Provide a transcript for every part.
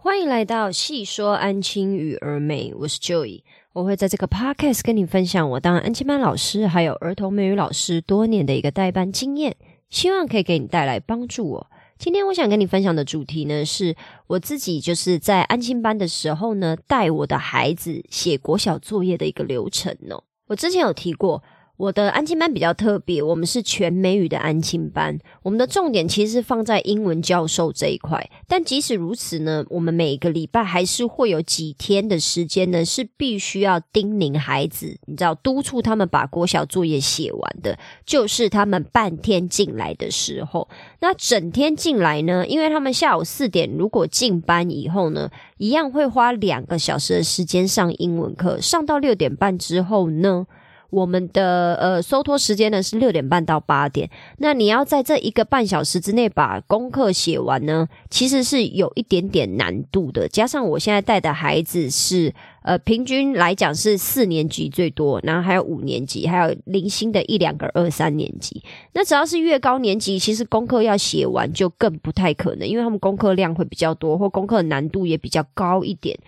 欢迎来到细说安亲与儿美，我是 Joey，我会在这个 podcast 跟你分享我当安亲班老师还有儿童美语老师多年的一个代班经验，希望可以给你带来帮助。我今天我想跟你分享的主题呢，是我自己就是在安亲班的时候呢，带我的孩子写国小作业的一个流程哦。我之前有提过。我的安亲班比较特别，我们是全美语的安亲班，我们的重点其实是放在英文教授这一块。但即使如此呢，我们每个礼拜还是会有几天的时间呢，是必须要叮咛孩子，你知道，督促他们把国小作业写完的，就是他们半天进来的时候。那整天进来呢，因为他们下午四点如果进班以后呢，一样会花两个小时的时间上英文课，上到六点半之后呢。我们的呃收托时间呢是六点半到八点，那你要在这一个半小时之内把功课写完呢，其实是有一点点难度的。加上我现在带的孩子是呃平均来讲是四年级最多，然后还有五年级，还有零星的一两个二三年级。那只要是越高年级，其实功课要写完就更不太可能，因为他们功课量会比较多，或功课难度也比较高一点。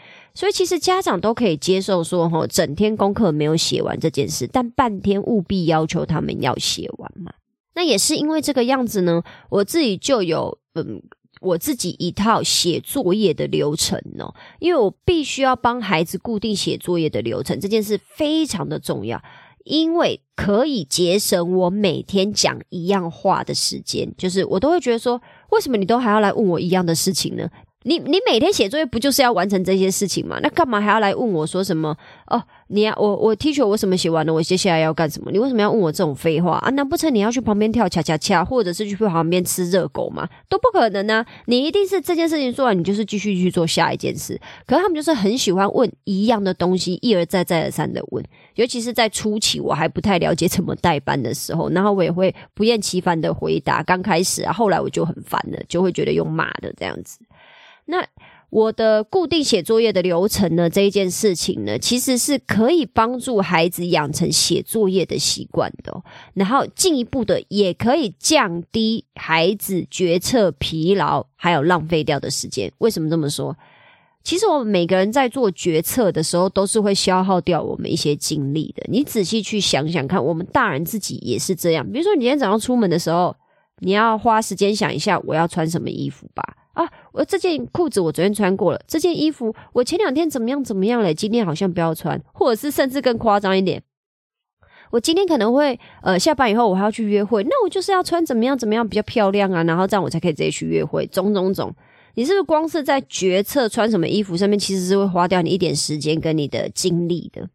所以其实家长都可以接受说，哈，整天功课没有写完这件事，但半天务必要求他们要写完嘛。那也是因为这个样子呢，我自己就有嗯，我自己一套写作业的流程哦，因为我必须要帮孩子固定写作业的流程，这件事非常的重要，因为可以节省我每天讲一样话的时间。就是我都会觉得说，为什么你都还要来问我一样的事情呢？你你每天写作业不就是要完成这些事情吗？那干嘛还要来问我说什么？哦，你要我我 teacher 我什么写完了？我接下来要干什么？你为什么要问我这种废话啊？难不成你要去旁边跳恰恰恰，或者是去旁边吃热狗吗？都不可能呢！你一定是这件事情做完，你就是继续去做下一件事。可是他们就是很喜欢问一样的东西，一而再再而三的问。尤其是在初期我还不太了解怎么代班的时候，然后我也会不厌其烦的回答。刚开始啊，后来我就很烦了，就会觉得用骂的这样子。那我的固定写作业的流程呢？这一件事情呢，其实是可以帮助孩子养成写作业的习惯的，然后进一步的也可以降低孩子决策疲劳，还有浪费掉的时间。为什么这么说？其实我们每个人在做决策的时候，都是会消耗掉我们一些精力的。你仔细去想想看，我们大人自己也是这样。比如说，你今天早上出门的时候，你要花时间想一下，我要穿什么衣服吧。我这件裤子我昨天穿过了，这件衣服我前两天怎么样怎么样嘞？今天好像不要穿，或者是甚至更夸张一点，我今天可能会呃下班以后我还要去约会，那我就是要穿怎么样怎么样比较漂亮啊，然后这样我才可以直接去约会，种种种。你是不是光是在决策穿什么衣服上面，其实是会花掉你一点时间跟你的精力的？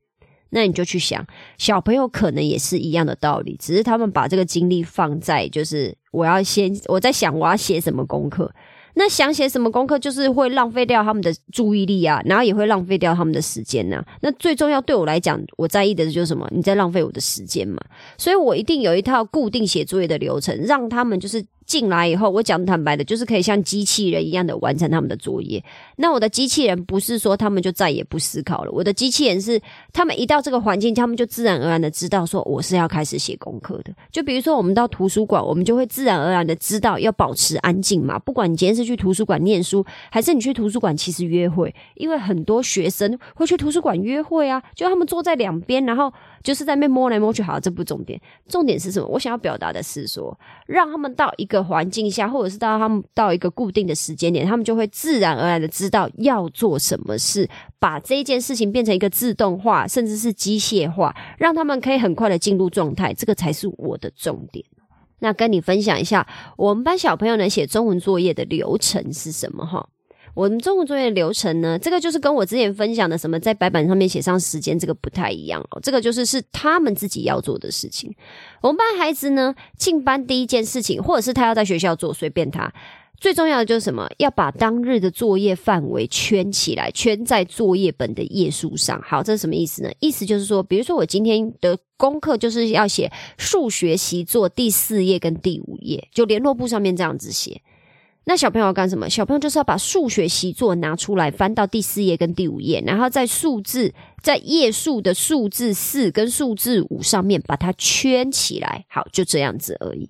那你就去想，小朋友可能也是一样的道理，只是他们把这个精力放在就是我要先我在想我要写什么功课。那想写什么功课，就是会浪费掉他们的注意力啊，然后也会浪费掉他们的时间呐。那最重要对我来讲，我在意的就是什么？你在浪费我的时间嘛？所以我一定有一套固定写作业的流程，让他们就是进来以后，我讲坦白的，就是可以像机器人一样的完成他们的作业。那我的机器人不是说他们就再也不思考了，我的机器人是他们一到这个环境，他们就自然而然的知道说我是要开始写功课的。就比如说我们到图书馆，我们就会自然而然的知道要保持安静嘛。不管你今天是去图书馆念书，还是你去图书馆其实约会，因为很多学生会去图书馆约会啊，就他们坐在两边，然后就是在那摸来摸去。好，这不重点，重点是什么？我想要表达的是说，让他们到一个环境下，或者是到他们到一个固定的时间点，他们就会自然而然的知道要做什么事，把这件事情变成一个自动化，甚至是机械化，让他们可以很快的进入状态。这个才是我的重点。那跟你分享一下，我们班小朋友呢写中文作业的流程是什么？哈，我们中文作业流程呢，这个就是跟我之前分享的什么在白板上面写上时间这个不太一样哦。这个就是是他们自己要做的事情。我们班孩子呢进班第一件事情，或者是他要在学校做，随便他。最重要的就是什么？要把当日的作业范围圈起来，圈在作业本的页数上。好，这是什么意思呢？意思就是说，比如说我今天的功课就是要写数学习作第四页跟第五页，就联络簿上面这样子写。那小朋友要干什么？小朋友就是要把数学习作拿出来，翻到第四页跟第五页，然后在数字在页数的数字四跟数字五上面把它圈起来。好，就这样子而已。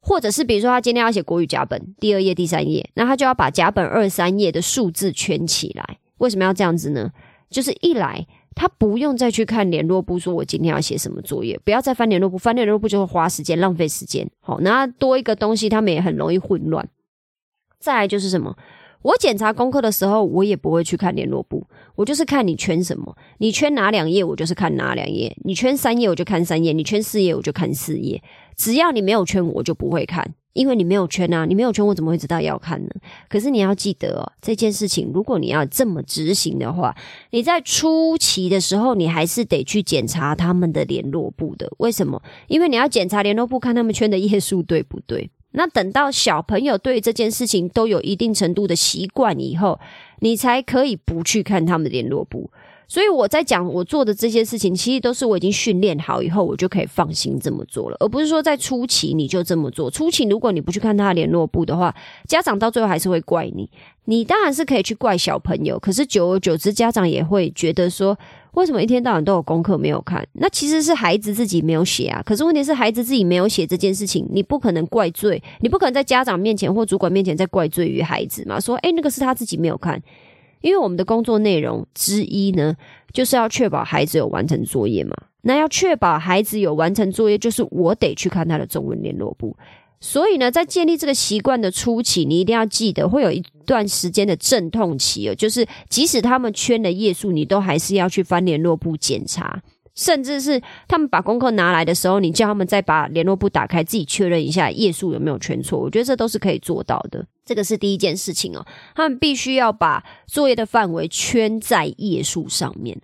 或者是比如说他今天要写国语甲本第二页、第三页，那他就要把甲本二三页的数字圈起来。为什么要这样子呢？就是一来他不用再去看联络簿，说我今天要写什么作业，不要再翻联络簿，翻联络簿就会花时间、浪费时间。好，那多一个东西，他们也很容易混乱。再来就是什么？我检查功课的时候，我也不会去看联络簿，我就是看你圈什么，你圈哪两页，我就是看哪两页；你圈三页，我就看三页；你圈四页，我就看四页。只要你没有圈，我就不会看，因为你没有圈啊，你没有圈，我怎么会知道要看呢？可是你要记得哦，这件事情，如果你要这么执行的话，你在初期的时候，你还是得去检查他们的联络簿的。为什么？因为你要检查联络簿，看他们圈的页数对不对。那等到小朋友对这件事情都有一定程度的习惯以后，你才可以不去看他们的联络簿。所以我在讲我做的这些事情，其实都是我已经训练好以后，我就可以放心这么做了，而不是说在初期你就这么做。初期如果你不去看他的联络簿的话，家长到最后还是会怪你。你当然是可以去怪小朋友，可是久而久之，家长也会觉得说，为什么一天到晚都有功课没有看？那其实是孩子自己没有写啊。可是问题是，孩子自己没有写这件事情，你不可能怪罪，你不可能在家长面前或主管面前再怪罪于孩子嘛？说，诶，那个是他自己没有看。因为我们的工作内容之一呢，就是要确保孩子有完成作业嘛。那要确保孩子有完成作业，就是我得去看他的中文联络簿。所以呢，在建立这个习惯的初期，你一定要记得会有一段时间的阵痛期哦，就是即使他们圈的页数，你都还是要去翻联络簿检查。甚至是他们把功课拿来的时候，你叫他们再把联络簿打开，自己确认一下页数有没有圈错。我觉得这都是可以做到的。这个是第一件事情哦，他们必须要把作业的范围圈在页数上面。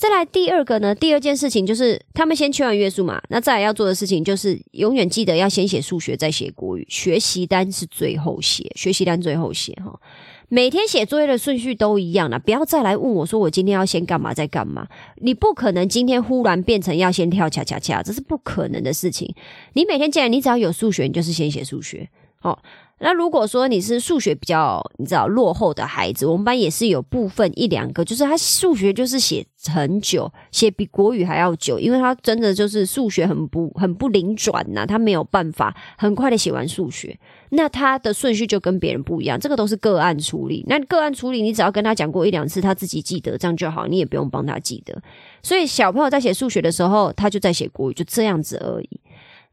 再来第二个呢，第二件事情就是他们先圈完约束嘛，那再来要做的事情就是永远记得要先写数学，再写国语。学习单是最后写，学习单最后写哈。每天写作业的顺序都一样了，不要再来问我说我今天要先干嘛再干嘛。你不可能今天忽然变成要先跳恰恰恰，这是不可能的事情。你每天既然你只要有数学，你就是先写数学。好，那如果说你是数学比较你知道落后的孩子，我们班也是有部分一两个，就是他数学就是写很久，写比国语还要久，因为他真的就是数学很不很不灵转呐，他没有办法很快的写完数学。那他的顺序就跟别人不一样，这个都是个案处理。那个案处理，你只要跟他讲过一两次，他自己记得这样就好，你也不用帮他记得。所以小朋友在写数学的时候，他就在写国语，就这样子而已。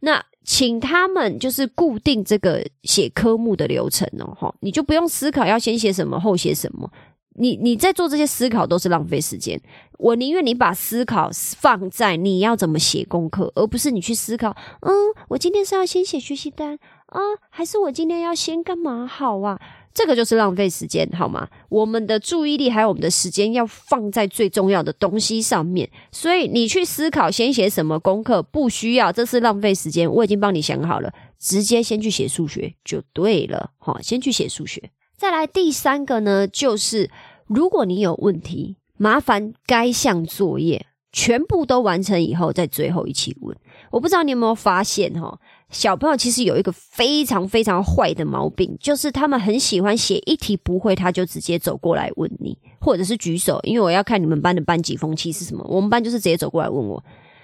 那请他们就是固定这个写科目的流程哦，哈，你就不用思考要先写什么后写什么。你你在做这些思考都是浪费时间。我宁愿你把思考放在你要怎么写功课，而不是你去思考，嗯，我今天是要先写学习单。啊，还是我今天要先干嘛好啊？这个就是浪费时间，好吗？我们的注意力还有我们的时间要放在最重要的东西上面。所以你去思考先写什么功课，不需要，这是浪费时间。我已经帮你想好了，直接先去写数学就对了。哈，先去写数学。再来第三个呢，就是如果你有问题，麻烦该项作业全部都完成以后，再最后一起问。我不知道你有没有发现哈？小朋友其实有一个非常非常坏的毛病，就是他们很喜欢写一题不会，他就直接走过来问你，或者是举手，因为我要看你们班的班级风气是什么。我们班就是直接走过来问我，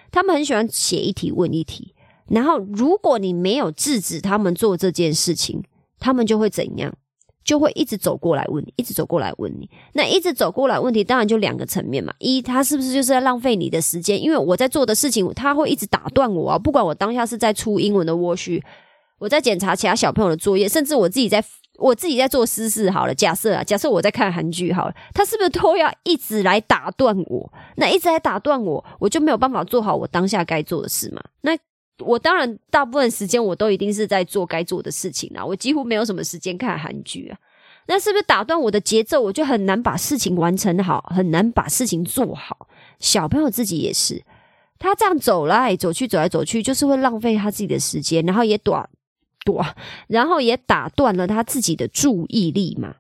他们很喜欢写一题问一题，然后如果你没有制止他们做这件事情，他们就会怎样？就会一直走过来问你，一直走过来问你。那一直走过来问题，当然就两个层面嘛。一，他是不是就是在浪费你的时间？因为我在做的事情，他会一直打断我啊。不管我当下是在出英文的蜗序，我在检查其他小朋友的作业，甚至我自己在我自己在做私事。好了，假设啊，假设我在看韩剧，好了，他是不是都要一直来打断我？那一直来打断我，我就没有办法做好我当下该做的事嘛？那我当然大部分时间我都一定是在做该做的事情啦，我几乎没有什么时间看韩剧啊。那是不是打断我的节奏，我就很难把事情完成好，很难把事情做好？小朋友自己也是，他这样走来走去，走来走去，就是会浪费他自己的时间，然后也短短，然后也打断了他自己的注意力嘛。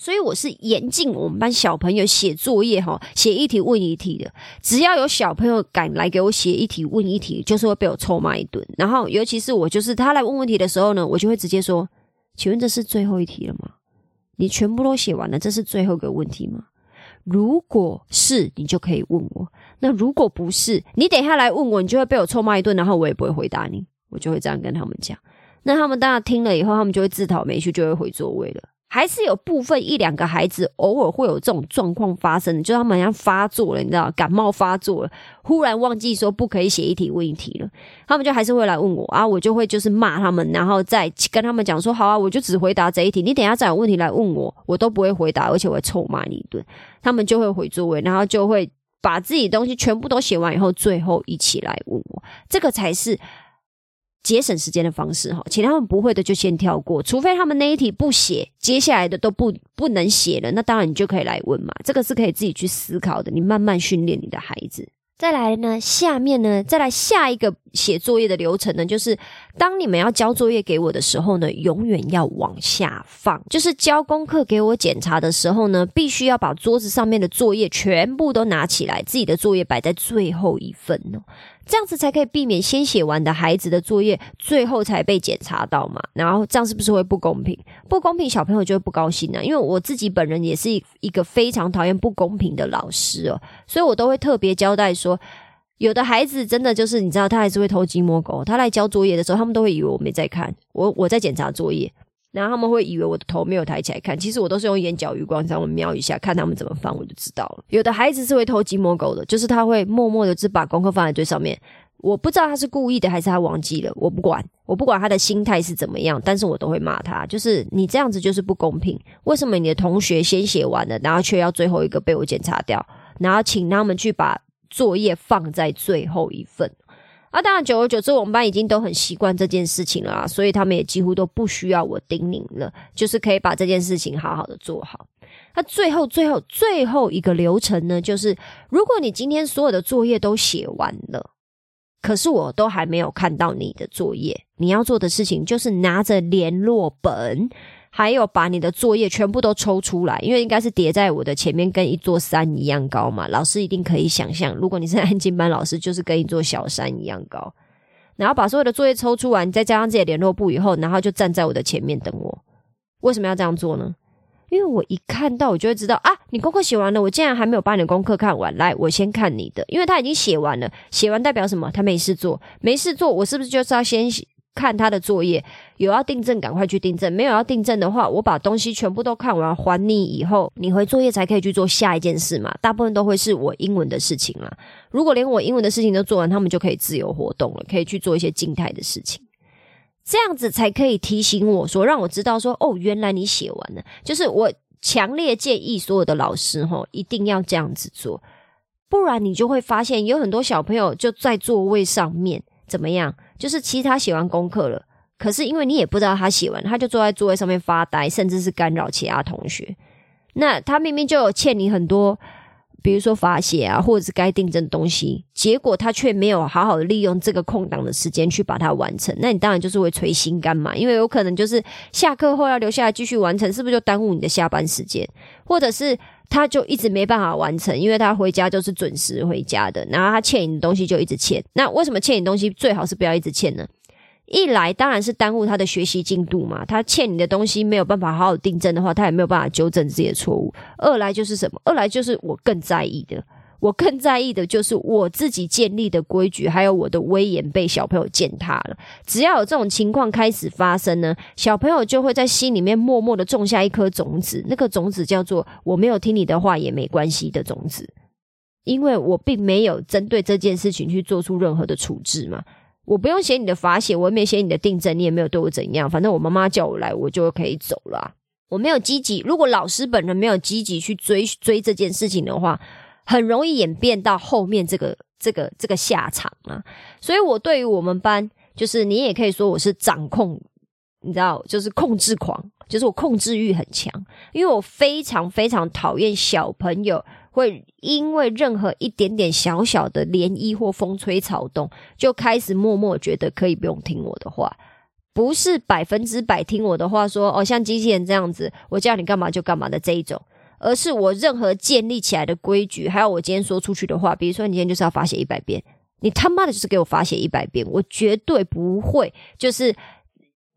所以我是严禁我们班小朋友写作业哈，写一题问一题的。只要有小朋友敢来给我写一题问一题，就是会被我臭骂一顿。然后，尤其是我，就是他来问问题的时候呢，我就会直接说：“请问这是最后一题了吗？你全部都写完了，这是最后一个问题吗？如果是，你就可以问我；那如果不是，你等下来问我，你就会被我臭骂一顿，然后我也不会回答你。我就会这样跟他们讲。那他们当然听了以后，他们就会自讨没趣，就会回座位了。还是有部分一两个孩子偶尔会有这种状况发生，就他们好像发作了，你知道，感冒发作了，忽然忘记说不可以写一题问一题了，他们就还是会来问我啊，我就会就是骂他们，然后再跟他们讲说，好啊，我就只回答这一题，你等下再有问题来问我，我都不会回答，而且我会臭骂你一顿，他们就会回座位，然后就会把自己东西全部都写完以后，最后一起来问我，这个才是。节省时间的方式哈，请他们不会的就先跳过，除非他们那一题不写，接下来的都不不能写了，那当然你就可以来问嘛，这个是可以自己去思考的，你慢慢训练你的孩子。再来呢，下面呢，再来下一个写作业的流程呢，就是当你们要交作业给我的时候呢，永远要往下放。就是交功课给我检查的时候呢，必须要把桌子上面的作业全部都拿起来，自己的作业摆在最后一份哦。这样子才可以避免先写完的孩子的作业最后才被检查到嘛？然后这样是不是会不公平？不公平，小朋友就会不高兴啊。因为我自己本人也是一个非常讨厌不公平的老师哦，所以我都会特别交代说，有的孩子真的就是你知道，他还是会偷鸡摸狗。他来交作业的时候，他们都会以为我没在看，我我在检查作业。然后他们会以为我的头没有抬起来看，其实我都是用眼角余光这样瞄一下，看他们怎么放，我就知道了。有的孩子是会偷鸡摸狗的，就是他会默默的只把功课放在最上面。我不知道他是故意的还是他忘记了，我不管，我不管他的心态是怎么样，但是我都会骂他，就是你这样子就是不公平。为什么你的同学先写完了，然后却要最后一个被我检查掉？然后请他们去把作业放在最后一份。啊，当然，久而久之，我们班已经都很习惯这件事情了，所以他们也几乎都不需要我叮咛了，就是可以把这件事情好好的做好。那最后、最后、最后一个流程呢，就是如果你今天所有的作业都写完了，可是我都还没有看到你的作业，你要做的事情就是拿着联络本。还有把你的作业全部都抽出来，因为应该是叠在我的前面，跟一座山一样高嘛。老师一定可以想象，如果你是安静班老师，就是跟一座小山一样高。然后把所有的作业抽出完，再加上自己的联络簿以后，然后就站在我的前面等我。为什么要这样做呢？因为我一看到，我就会知道啊，你功课写完了，我竟然还没有把你的功课看完。来，我先看你的，因为他已经写完了。写完代表什么？他没事做，没事做，我是不是就是要先写？看他的作业，有要订正赶快去订正，没有要订正的话，我把东西全部都看完还你以后，你回作业才可以去做下一件事嘛。大部分都会是我英文的事情啦。如果连我英文的事情都做完，他们就可以自由活动了，可以去做一些静态的事情。这样子才可以提醒我说，让我知道说，哦，原来你写完了。就是我强烈建议所有的老师哈，一定要这样子做，不然你就会发现有很多小朋友就在座位上面怎么样。就是其实他写完功课了，可是因为你也不知道他写完，他就坐在座位上面发呆，甚至是干扰其他同学。那他明明就有欠你很多，比如说罚写啊，或者是该订正的东西，结果他却没有好好的利用这个空档的时间去把它完成。那你当然就是会捶心肝嘛，因为有可能就是下课后要留下来继续完成，是不是就耽误你的下班时间？或者是？他就一直没办法完成，因为他回家就是准时回家的，然后他欠你的东西就一直欠。那为什么欠你东西最好是不要一直欠呢？一来当然是耽误他的学习进度嘛，他欠你的东西没有办法好好订正的话，他也没有办法纠正自己的错误。二来就是什么？二来就是我更在意的。我更在意的就是我自己建立的规矩，还有我的威严被小朋友践踏了。只要有这种情况开始发生呢，小朋友就会在心里面默默的种下一颗种子，那个种子叫做“我没有听你的话也没关系”的种子，因为我并没有针对这件事情去做出任何的处置嘛。我不用写你的罚写，我也没写你的订正，你也没有对我怎样，反正我妈妈叫我来，我就可以走了。我没有积极，如果老师本人没有积极去追追这件事情的话。很容易演变到后面这个这个这个下场啊，所以我对于我们班，就是你也可以说我是掌控，你知道，就是控制狂，就是我控制欲很强，因为我非常非常讨厌小朋友会因为任何一点点小小的涟漪或风吹草动，就开始默默觉得可以不用听我的话，不是百分之百听我的话，说哦像机器人这样子，我叫你干嘛就干嘛的这一种。而是我任何建立起来的规矩，还有我今天说出去的话，比如说你今天就是要罚写一百遍，你他妈的就是给我罚写一百遍，我绝对不会就是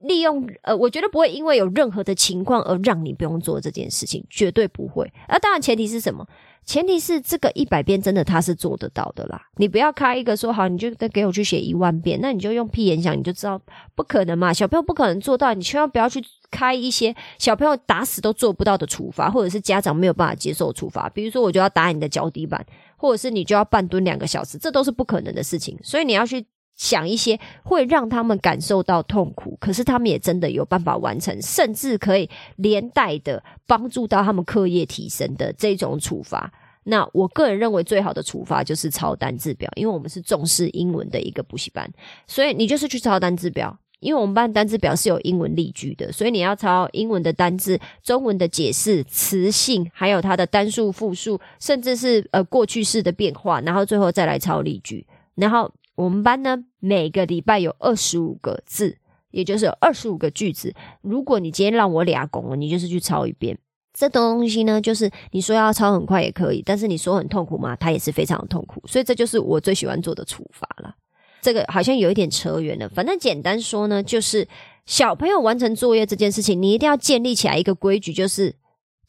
利用呃，我觉得不会因为有任何的情况而让你不用做这件事情，绝对不会。啊当然前提是什么？前提是这个一百遍真的他是做得到的啦。你不要开一个说好，你就给我去写一万遍，那你就用屁眼想，你就知道不可能嘛。小朋友不可能做到，你千万不要去开一些小朋友打死都做不到的处罚，或者是家长没有办法接受处罚。比如说，我就要打你的脚底板，或者是你就要半蹲两个小时，这都是不可能的事情。所以你要去。想一些会让他们感受到痛苦，可是他们也真的有办法完成，甚至可以连带的帮助到他们课业提升的这种处罚。那我个人认为最好的处罚就是抄单字表，因为我们是重视英文的一个补习班，所以你就是去抄单字表。因为我们班单字表是有英文例句的，所以你要抄英文的单字、中文的解释、词性，还有它的单数、复数，甚至是呃过去式的变化，然后最后再来抄例句，然后。我们班呢，每个礼拜有二十五个字，也就是二十五个句子。如果你今天让我俩拱了，你就是去抄一遍。这东西呢，就是你说要抄很快也可以，但是你说很痛苦嘛，它也是非常痛苦。所以这就是我最喜欢做的处罚了。这个好像有一点扯远了，反正简单说呢，就是小朋友完成作业这件事情，你一定要建立起来一个规矩，就是。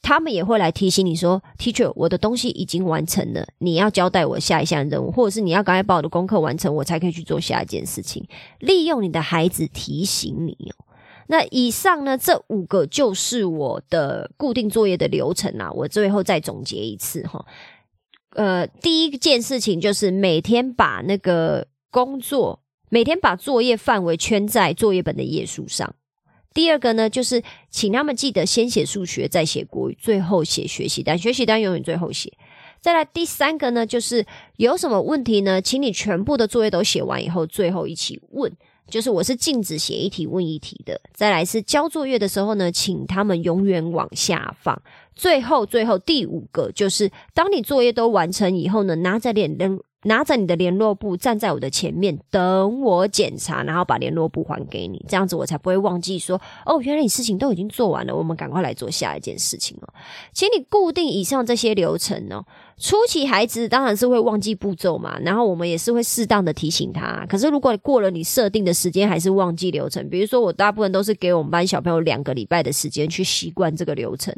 他们也会来提醒你说：“Teacher，我的东西已经完成了，你要交代我下一项任务，或者是你要赶快把我的功课完成，我才可以去做下一件事情。”利用你的孩子提醒你哦。那以上呢，这五个就是我的固定作业的流程啊。我最后再总结一次哈。呃，第一件事情就是每天把那个工作，每天把作业范围圈在作业本的页数上。第二个呢，就是请他们记得先写数学，再写国语，最后写学习单。学习单永远最后写。再来第三个呢，就是有什么问题呢，请你全部的作业都写完以后，最后一起问。就是我是禁止写一题问一题的。再来是交作业的时候呢，请他们永远往下放。最后，最后第五个就是，当你作业都完成以后呢，拿着脸扔。拿着你的联络簿站在我的前面等我检查，然后把联络簿还给你，这样子我才不会忘记说哦，原来你事情都已经做完了，我们赶快来做下一件事情哦。请你固定以上这些流程哦。初期孩子当然是会忘记步骤嘛，然后我们也是会适当的提醒他。可是如果过了你设定的时间还是忘记流程，比如说我大部分都是给我们班小朋友两个礼拜的时间去习惯这个流程。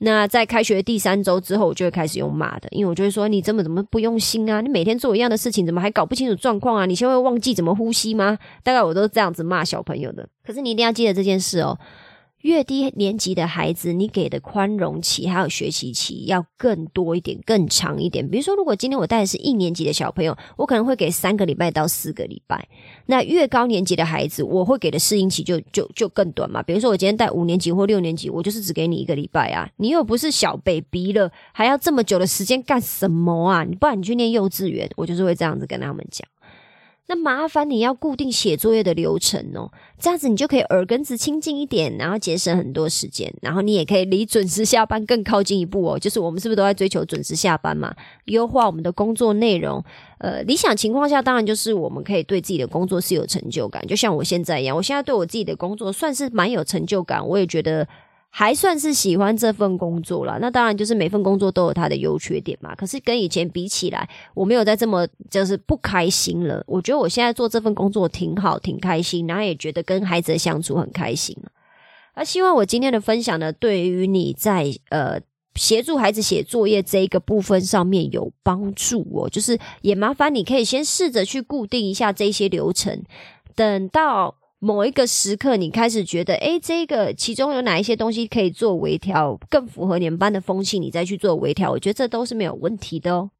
那在开学第三周之后，我就会开始用骂的，因为我就会说你怎么怎么不用心啊？你每天做一样的事情，怎么还搞不清楚状况啊？你先会忘记怎么呼吸吗？大概我都是这样子骂小朋友的。可是你一定要记得这件事哦。越低年级的孩子，你给的宽容期还有学习期要更多一点、更长一点。比如说，如果今天我带的是一年级的小朋友，我可能会给三个礼拜到四个礼拜。那越高年级的孩子，我会给的适应期就就就更短嘛。比如说，我今天带五年级或六年级，我就是只给你一个礼拜啊。你又不是小 baby 了，还要这么久的时间干什么啊？你不然你去念幼稚园，我就是会这样子跟他们讲。那麻烦你要固定写作业的流程哦，这样子你就可以耳根子清净一点，然后节省很多时间，然后你也可以离准时下班更靠近一步哦。就是我们是不是都在追求准时下班嘛？优化我们的工作内容，呃，理想情况下当然就是我们可以对自己的工作是有成就感，就像我现在一样，我现在对我自己的工作算是蛮有成就感，我也觉得。还算是喜欢这份工作了，那当然就是每份工作都有它的优缺点嘛。可是跟以前比起来，我没有再这么就是不开心了。我觉得我现在做这份工作挺好，挺开心，然后也觉得跟孩子的相处很开心。而希望我今天的分享呢，对于你在呃协助孩子写作业这一个部分上面有帮助哦。就是也麻烦你可以先试着去固定一下这些流程，等到。某一个时刻，你开始觉得，哎，这个其中有哪一些东西可以做微调，更符合你们班的风气，你再去做微调，我觉得这都是没有问题的哦。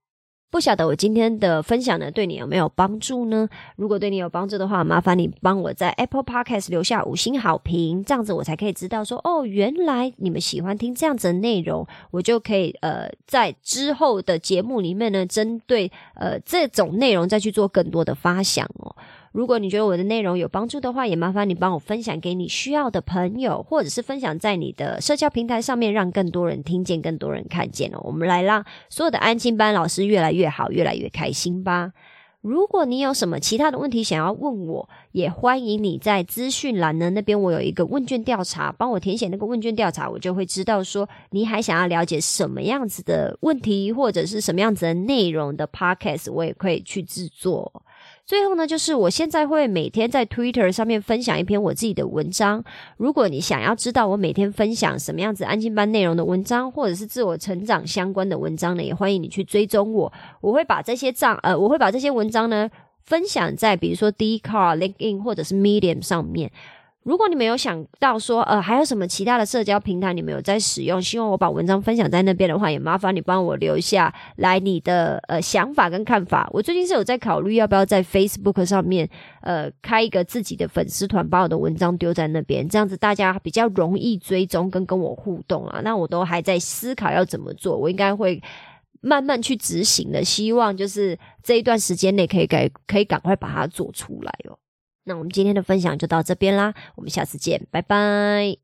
不晓得我今天的分享呢，对你有没有帮助呢？如果对你有帮助的话，麻烦你帮我在 Apple Podcast 留下五星好评，这样子我才可以知道说，哦，原来你们喜欢听这样子的内容，我就可以呃，在之后的节目里面呢，针对呃这种内容再去做更多的发想哦。如果你觉得我的内容有帮助的话，也麻烦你帮我分享给你需要的朋友，或者是分享在你的社交平台上面，让更多人听见，更多人看见哦。我们来让所有的安静班老师越来越好，越来越开心吧。如果你有什么其他的问题想要问我，也欢迎你在资讯栏呢那边，我有一个问卷调查，帮我填写那个问卷调查，我就会知道说你还想要了解什么样子的问题，或者是什么样子的内容的 podcast，我也可以去制作。最后呢，就是我现在会每天在 Twitter 上面分享一篇我自己的文章。如果你想要知道我每天分享什么样子安静班内容的文章，或者是自我成长相关的文章呢，也欢迎你去追踪我。我会把这些账呃，我会把这些文章呢分享在比如说 d c a r l i n k i n 或者是 Medium 上面。如果你们有想到说，呃，还有什么其他的社交平台你们有在使用，希望我把文章分享在那边的话，也麻烦你帮我留下来你的呃想法跟看法。我最近是有在考虑要不要在 Facebook 上面呃开一个自己的粉丝团，把我的文章丢在那边，这样子大家比较容易追踪跟跟我互动啊。那我都还在思考要怎么做，我应该会慢慢去执行的。希望就是这一段时间内可以改，可以赶快把它做出来哦。那我们今天的分享就到这边啦，我们下次见，拜拜。